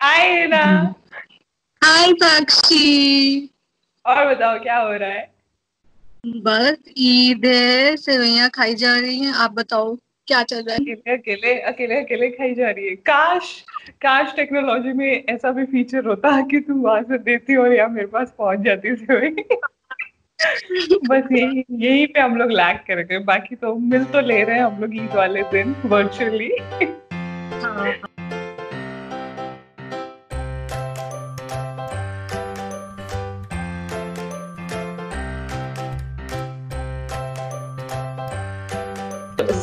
हाय ना हाय साक्षी। और बताओ क्या हो रहा है? बस ईद है सेवैयां खाई जा रही हैं आप बताओ क्या चल रहा है? अकेले अकेले अकेले अकेले खाई जा रही है। काश काश टेक्नोलॉजी में ऐसा भी फीचर होता कि तुम वहाँ से देती और या मेरे पास पहुँच जाती सेवई। बस यही यही पे हम लोग लैग कर गए। बाकी तो मिल तो ले रहे हैं हम लोग ईद वाले दिन वर्चुअली हाँ।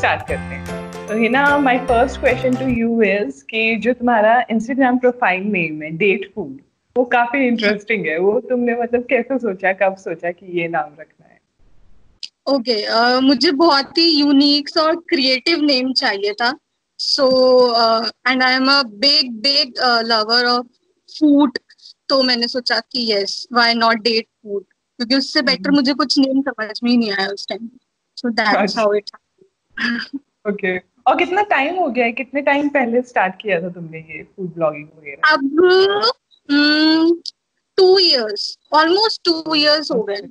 स्टार्ट करते हैं। तो Hina my first question to you is कि जो तुम्हारा इंस्टाग्राम प्रोफ़ाइल नेम है डेट फ़ूड वो काफ़ी इंटरेस्टिंग है। वो तुमने मतलब कैसे सोचा कब सोचा कि ये नाम रखना है? ओके okay, uh, मुझे बहुत ही यूनिक और क्रिएटिव नेम चाहिए था। So and I am a big big lover of food तो मैंने सोचा कि yes why not date food क्योंकि उससे बेटर मुझे कुछ नेम समझ में ही नहीं आया उस time so that's how it okay और कितना टाइम हो गया है? कितने टाइम पहले स्टार्ट किया था तुमने ये फ़ूड ब्लॉगिंग वगैरह? अब two years almost two years हो गए।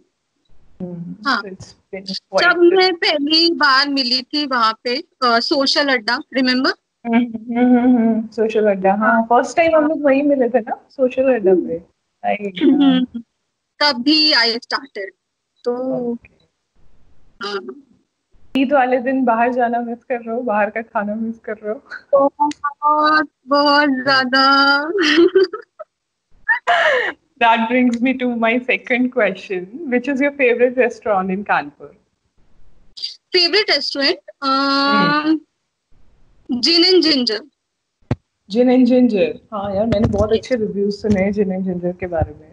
हाँ। जब मैं पहली बार मिली थी वहाँ पे सोशल अड्डा रिमेम्बर सोशल अड्डा हाँ फ़र्स्ट टाइम हम लोग वही मिले थे ना सोशल अड्डा पे। तभी आई स्टार्टेड तो हाँ। ईद वाले दिन बाहर जाना मिस कर रहे हो बाहर का खाना मिस कर रहे हो? बहुत बहुत ज़्यादा। That brings me to my second question which is your favorite restaurant in kanpur? Favorite restaurant? Um, gin and ginger. Gin and ginger हाँ यार मैंने बहुत अच्छे रिव्यूज़ सुने हैं जिन एंड जिंजर के बारे में।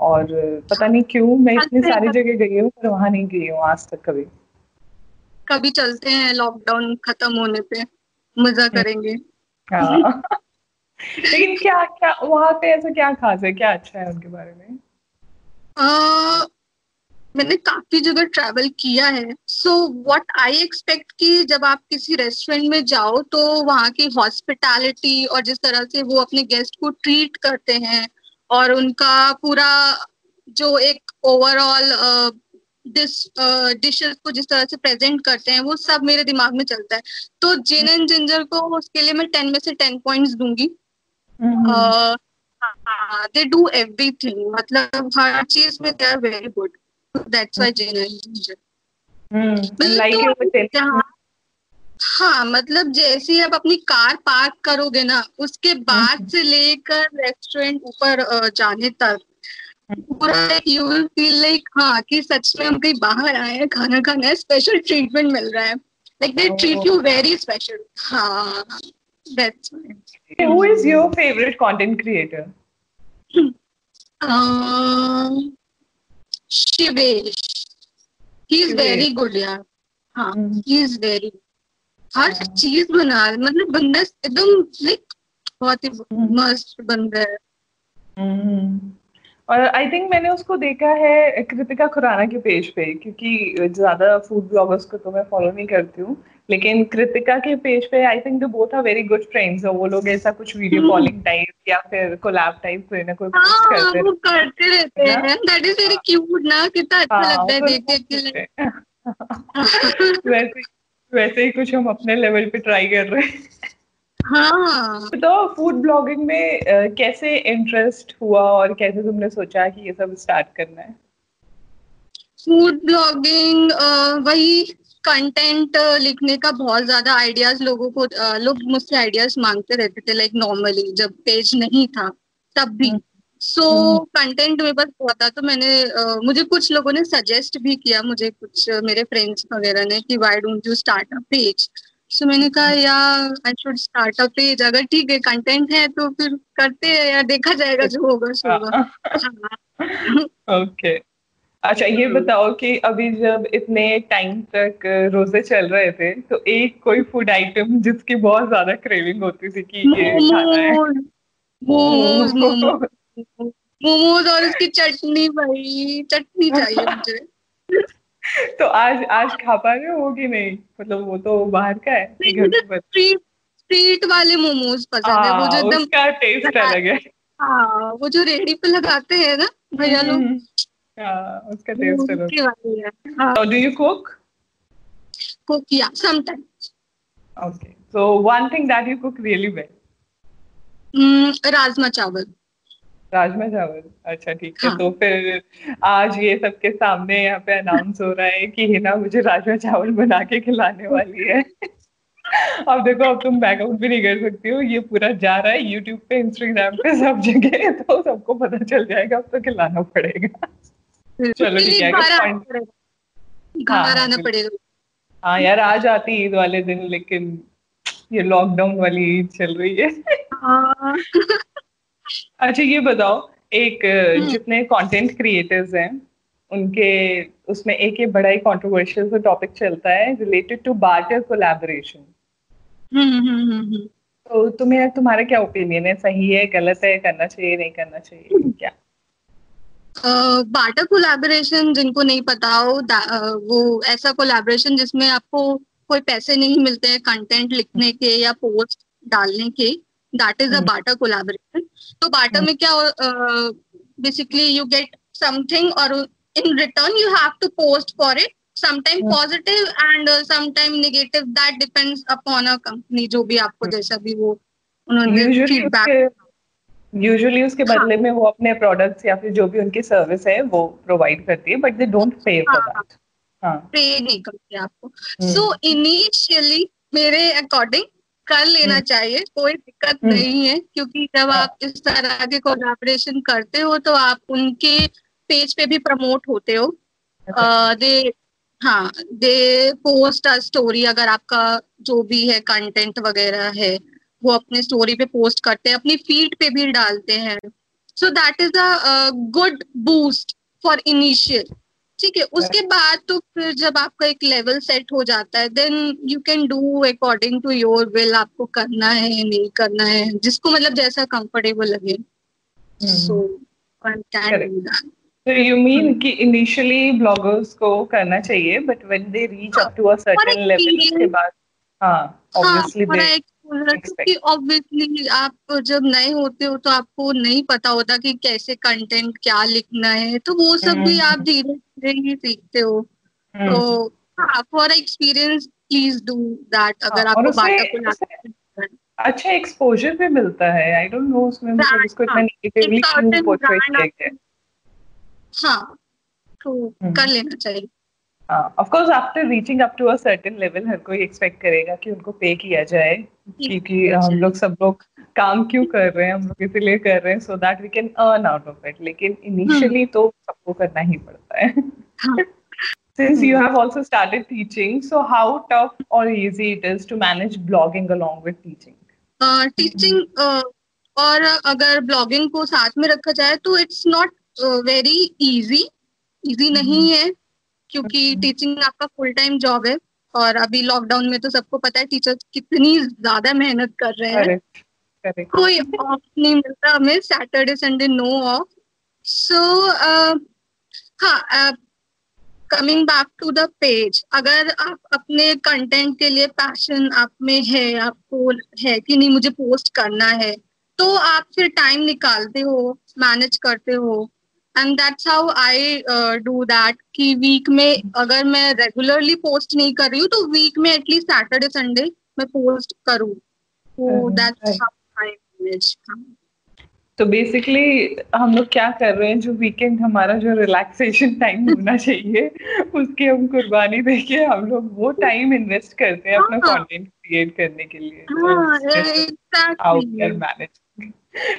और पता नहीं क्यों मैं इतनी सारी जगह गई हूँ पर वहाँ नहीं गई हूँ आज तक कभी। कभी चलते हैं लॉकडाउन खत्म होने पे मज़ा हम्म। करेंगे। हाँ। लेकिन क्या क्या वहाँ पे ऐसा क्या खास है? क्या अच्छा है उनके बारे में? मैंने काफ़ी जगह ट्रैवल किया है। सो व्हाट आई एक्सपेक्ट कि जब आप किसी रेस्टोरेंट में जाओ तो वहाँ की हॉस्पिटैलिटी और जिस तरह से वो अपने गेस्ट को ट्रीट करते हैं और उनका पूरा जो एक ओवरऑल डिश डिशेस को जिस तरह से प्रेजेंट करते हैं वो सब मेरे दिमाग में चलता है। तो जिन एंड जिंजर को उसके लिए मैं टेन में से टेन पॉइंट्स दूँगी। दे डू एवरीथिंग मतलब हर चीज़ में they are very good that's why gin and ginger हाँ मतलब जैसे ही आप अपनी कार पार्क करोगे ना उसके बाद हम्म। से लेकर रेस्टोरेंट ऊपर जाने तक पूरा यू विल फील लाइक हाँ कि सच में हम कहीं बाहर आए हैं खाना खाना है स्पेशल ट्रीटमेंट मिल रहा है। Like they treat you very special हाँ that's why who is your favorite content creator? Um shivesh very good हाँ very हर चीज़ बना मतलब बंदा एकदम लाइक बहुत ही मस्त बंदा है। और आई थिंक मैंने उसको देखा है कृतिका खुराना के पेज पे क्योंकि ज़्यादा फ़ूड ब्लॉगर्स को तो मैं फॉलो नहीं करती हूँ। लेकिन कृतिका के पेज पे I think both are very good friends वो लोग ऐसा कुछ वीडियो कॉलिंग टाइप या फिर कोलैब टाइप कोई ना कोई पोस्ट हाँ, करते वो करते रहते हैं। दैट इज़ वेरी क्यूट ना कितना अच्छा हाँ, लगता है देख के वैसे वैसे ही कुछ हम अपने लेवल पे ट्राई कर रहे हैं। हाँ। तो फ़ूड ब्लॉगिंग में कैसे इंटरेस्ट हुआ और कैसे तुमने सोचा कि ये सब स्टार्ट करना है? फ़ूड ब्लॉगिंग वही कंटेंट लिखने का बहुत ज़्यादा आइडियाज़ लोगों को लोग मुझसे आइडियाज़ मांगते रहते थे लाइक नॉर्मली जब पेज नहीं था तब भी। So so, content hmm. मेरे पास हुआ था तो मैंने uh, मुझे कुछ लोगों ने सजेस्ट भी किया मुझे कुछ मेरे फ्रेंड्स वगैरह ने कि why don't you start a page so मैंने कहा या I should start a page अगर ठीक है कंटेंट है तो फिर करते हैं या देखा जाएगा जो होगा सो होगा। ओके अच्छा ये बताओ कि अभी जब इतने टाइम तक रोज़े चल रहे थे तो एक कोई फ़ूड आइटम जिसकी बहुत ज़्यादा क्रेविंग होती थी कि ये खाना है? मोमोज और उसकी चटनी भाई चटनी चाहिए मुझे। तो आज आज खा पा रहे हो कि नहीं? मतलब वो तो बाहर का है स्ट्रीट स्ट्रीट वाले मोमोज पसंद है वो जो हाँ एकदम उसका टेस्ट अलग है। हाँ वो जो रेडी पे लगाते हैं ना भैया लोग। हम्म, हाँ उसका टेस्ट अलग। वाले you cook? cook yeah sometimes Okay. So one thing that you cook really well. हम्म, राजमा चावल। राजमा चावल अच्छा ठीक है हाँ। तो फिर आज ये सबके सामने यहाँ पे अनाउंस हो रहा है कि हिना मुझे राजमा चावल बना के खिलाने वाली है। अब देखो अब तुम बैकआउट भी नहीं कर सकती हो ये पूरा जा रहा है यूट्यूब पे इंस्टाग्राम पे सब जगह तो सबको पता चल जाएगा अब तो खिलाना पड़ेगा। चलो ठीक है, हाँ। पड़ेगा। हाँ यार आज आती ईद वाले दिन लेकिन ये लॉकडाउन वाली ईद चल रही है। हाँ। अच्छा ये बताओ एक हम्म। जितने कंटेंट क्रिएटर्स हैं उनके उसमें एक ये बड़ा ही कंट्रोवर्शियल सा टॉपिक चलता है रिलेटेड टू बार्टर कोलैबोरेशन तो तुम्हें तुम्हारा क्या ओपिनियन है? सही है गलत है करना चाहिए नहीं करना चाहिए क्या? बाटा कोलैबोरेशन जिनको नहीं पता हो अ, वो ऐसा कोलैबोरेशन जिसमें आपको कोई पैसे नहीं मिलते हैं कंटेंट लिखने के या पोस्ट डालने के that is a. Bata collaboration तो बाटा हम्म। में क्या बेसिकली यू गेट समथिंग और in return you have to post for it sometime. Positive and sometime negative that depends upon a company जो भी आपको हम्म। जैसा भी वो उन्होंने फीडबैक उसके यूजुअली उसके हाँ। बदले में वो अपने प्रोडक्ट्स या फिर जो भी उनकी सर्विस है वो प्रोवाइड करती है but they don't pay for. That हाँ पे नहीं करते आपको सो इनिशियली मेरे अकॉर्डिंग कर लेना हम्म। चाहिए कोई दिक्कत हम्म। नहीं है क्योंकि जब। आप इस तरह के कोलैबोरेशन करते हो तो आप उनके पेज पे भी प्रमोट होते हो दे हाँ दे पोस्ट अ स्टोरी अगर आपका जो भी है कंटेंट वगैरह है वो अपने स्टोरी पे पोस्ट करते हैं अपनी फ़ीड पे भी डालते हैं so that is a good boost for initial ठीक है उसके बाद तो फिर जब आपका एक लेवल सेट हो जाता है then you can do according to your will आपको करना है नहीं करना है जिसको मतलब जैसा कंफर्टेबल लगे। So one can. Do that तो यू मीन कि इनिशियली ब्लॉगर्स को करना चाहिए but when they reach up to a certain level उसके बाद हाँ ऑब्वियसली हाँ, दे थोड़ा exposure, क्योंकि ऑब्वियसली आप जब नए होते हो तो आपको नहीं पता होता कि कैसे कंटेंट क्या लिखना है तो वो सब भी हम्म। आप धीरे धीरे ही सीखते हो तो हाँ for experience please do that अगर हाँ, आपको बाटा को अच्छा एक्सपोजर भी मिलता है आई डोंट नो उसमें मतलब Brand, उसको इतना हाँ, नेगेटिवली क्यों certain पोर्ट्रे brand किया गया? है हाँ तो हम्म। कर लेना चाहिए। हाँ of course after reaching up to a certain level हर कोई एक्सपेक्ट करेगा कि उनको पे किया जाए क्योंकि हम लोग सब लोग काम क्यों कर रहे हैं हम लोग इसीलिए कर रहे हैं so that we can earn out of it लेकिन इनिशियली तो सबको करना ही पड़ता है। हाँ। Since you have also started teaching, so how tough or easy it is to manage blogging along with teaching? Teaching और अगर ब्लॉगिंग को साथ में रखा जाए तो it's not very easy easy नहीं है क्योंकि हम्म। टीचिंग आपका फुल टाइम जॉब है। और अभी लॉकडाउन में तो सबको पता है टीचर्स कितनी ज़्यादा मेहनत कर रहे हैं। कोई ऑफ़ नहीं मिलता हमें Saturday Sunday no off so हाँ coming back to the page अगर आप अपने कंटेंट के लिए पैशन आप में है आपको है कि नहीं मुझे पोस्ट करना है तो आप फिर टाइम निकालते हो मैनेज करते हो. And that's how I do that कि वीक में अगर मैं रेगुलरली पोस्ट नहीं कर रही हूँ तो वीक में एटलीस्ट सैटरडे संडे मैं पोस्ट करूँ. तो दैट्स हाउ मैनेज तो बेसिकली हम लोग क्या कर रहे हैं जो वीकेंड हमारा जो रिलैक्सेशन टाइम होना चाहिए उसकी हम कुर्बानी देके हम लोग वो टाइम इन्वेस्ट करते हैं अपना हाँ। कंटेंट क्रिएट करने के लिए। हाँ मैनेज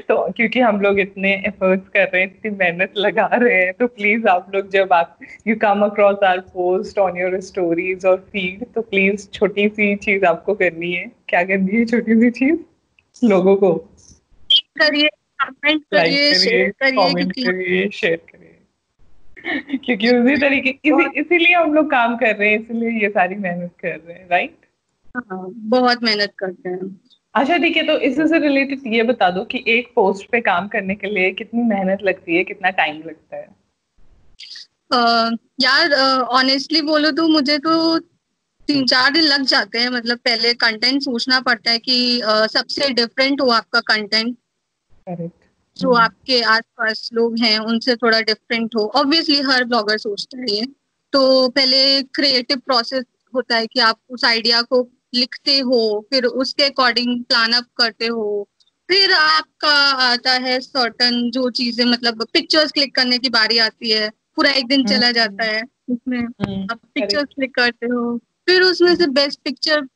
तो क्योंकि हम लोग इतने एफर्ट्स कर रहे हैं इतनी मेहनत लगा रहे हैं तो प्लीज़ आप लोग जब आप you come across our post on your stories और फ़ीड तो प्लीज़ छोटी सी चीज़ आपको करनी है। क्या करनी है छोटी सी चीज़? लोगों को। करिए कमेंट करिए शेयर करिए शेयर करिए क्योंकि उसी तरीके इसी इसीलिए हम लोग काम कर रहे हैं इसीलिए ये सारी मेहनत कर रहे हैं राइट हाँ, बहुत मेहनत करते हैं। अच्छा ठीक है तो इससे रिलेटेड ये बता दो कि एक पोस्ट पे काम करने के लिए कितनी मेहनत लगती है कितना टाइम लगता है? अह, यार ऑनेस्टली बोलो तो मुझे तो तीन चार दिन लग जाते हैं मतलब पहले कंटेंट सोचना पड़ता है कि uh, सबसे डिफरेंट हो आपका कंटेंट जो hmm. आपके आसपास लोग हैं उनसे थोड़ा डिफरेंट हो। ऑब्वियसली हर ब्लॉगर सोचता है ये तो पहले क्रिएटिव प्रोसेस होता है कि आप उस आइडिया को लिखते हो फिर उसके अकॉर्डिंग प्लान अप करते हो। फिर आपका आता है सर्टन जो चीज़ें मतलब पिक्चर्स क्लिक करने की बारी आती है। पूरा एक दिन चला जाता है उसमें। आप पिक्चर्स क्लिक करते हो फिर उसमें से बेस्ट पिक्चर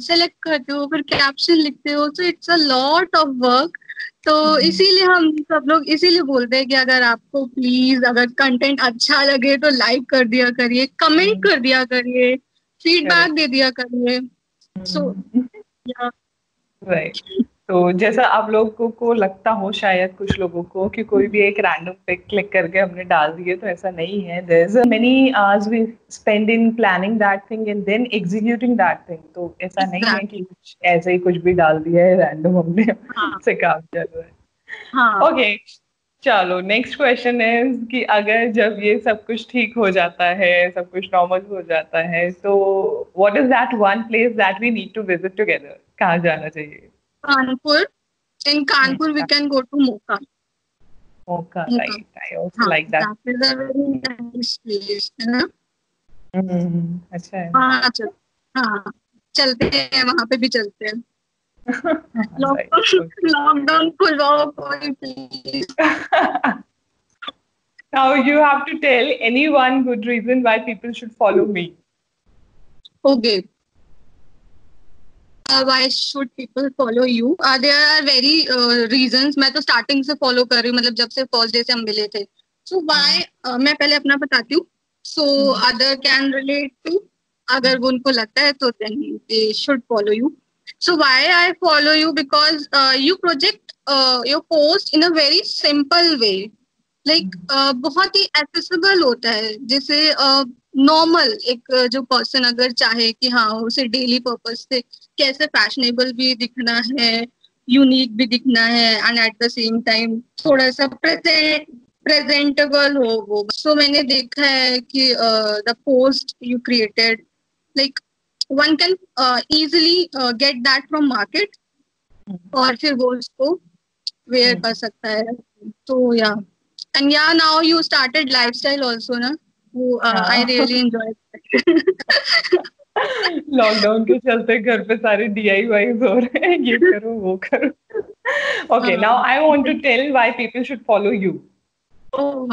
सेलेक्ट करते हो फिर कैप्शन लिखते हो। So it's a lot of work तो इसीलिए हम सब लोग इसीलिए बोलते हैं कि अगर आपको प्लीज़ अगर कंटेंट अच्छा लगे तो लाइक कर दिया करिए कमेंट कर दिया करिए फीडबैक दे दिया करिए। सो राइट तो जैसा आप लोगों को लगता हो शायद कुछ लोगों को कि कोई भी एक रैंडम पिक क्लिक करके हमने डाल दिए तो ऐसा नहीं है। There is many hours we spend in planning that thing and then executing that thing तो ऐसा नहीं है कि कुछ ऐसे ही कुछ भी डाल दिया है रैंडम हमने हाँ. से काम चल रहा है। ओके हाँ. चलो नेक्स्ट क्वेश्चन है कि अगर जब ये सब कुछ ठीक हो जाता है सब कुछ नॉर्मल हो जाता है तो what is that one place that we need to visit together कहाँ जाना चाहिए? Kanpur. In Kanpur, we can go to Mocha. Mocha, Mocha. right. I also हाँ, like that. That is a very nice place, है ना? हम्म, अच्छा है. हाँ, चल, हाँ, चलते हैं वहाँ पे भी चलते हैं. लॉकडाउन खुलवाओ कोई please. Now you have to tell any one good reason why people should follow me. Okay. Why should people follow you there are very reason मैं तो स्टार्टिंग से फॉलो कर रही हूँ मतलब जब से फ़र्स्ट डे से हम मिले थे। सो वाई हाँ। uh, मैं पहले अपना बताती हूँ। So other can relate to अगर वो उनको लगता है तो then they should follow you so why I follow you because you project your post in a very simple way like बहुत ही एक्सेसिबल होता है। जैसे uh, नॉर्मल एक uh, जो पर्सन अगर चाहे कि हाँ उसे डेली पर्पज से कैसे फैशनेबल भी दिखना है यूनिक भी दिखना है and at the same time थोड़ा सा प्रेजेंट प्रेजेंटेबल हो वो। सो so, मैंने देखा है कि the post you created like one can easily get that from market और फिर वो उसको वेयर hmm. कर सकता है। तो या एंड या now you started lifestyle also ना? वो आई रियली एंजॉय लॉकडाउन के चलते घर पे सारे डीआईवाई हो रहे हैं ये करो वो करो। Okay now I want to tell why people should follow you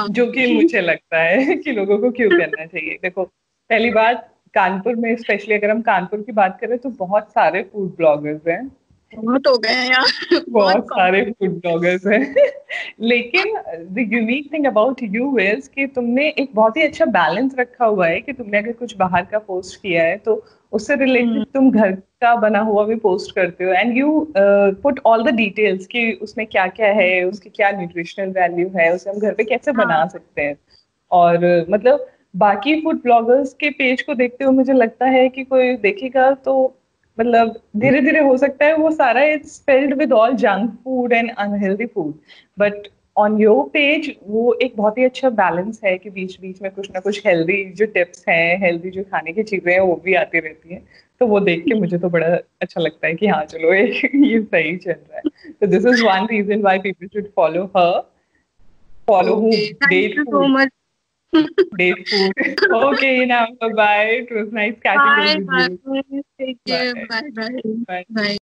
जो कि मुझे लगता है कि लोगों को क्यों करना चाहिए। देखो पहली बात कानपुर में स्पेशली अगर हम कानपुर की बात करें तो बहुत सारे फ़ूड ब्लॉगर्स हैं। बहुत हो गए हैं बहुत सारे फ़ूड ब्लॉगर्स हैं लेकिन the unique thing about you is कि तुमने एक बहुत ही अच्छा बैलेंस रखा हुआ है कि तुमने अगर कुछ बाहर का पोस्ट किया है तो उससे रिलेटेड हम्म। तुम घर का बना हुआ भी पोस्ट करते हो and you put all the details कि उसमें क्या क्या है उसकी क्या न्यूट्रिशनल वैल्यू है उसे हम घर पे कैसे हाँ. बना. सकते हैं और मतलब बाकी फ़ूड ब्लॉगर्स के पेज को देखते हुए मुझे लगता है कि कोई देखेगा तो मतलब धीरे धीरे हो सकता है वो सारा it's filled with all junk food and unhealthy food but on your page वो एक बहुत ही अच्छा बैलेंस है कि बीच बीच में कुछ ना कुछ हेल्दी जो टिप्स हैं हेल्दी जो खाने की चीज़ें हैं वो भी आती रहती हैं। तो वो देख के मुझे तो बड़ा अच्छा लगता है कि हाँ चलो ये ये सही चल रहा है। तो this is one reason why people should follow her follow who so much Date food. okay, now bye bye. It was nice catching bye, up with bye. you. Take care. Bye bye. Bye. bye. bye.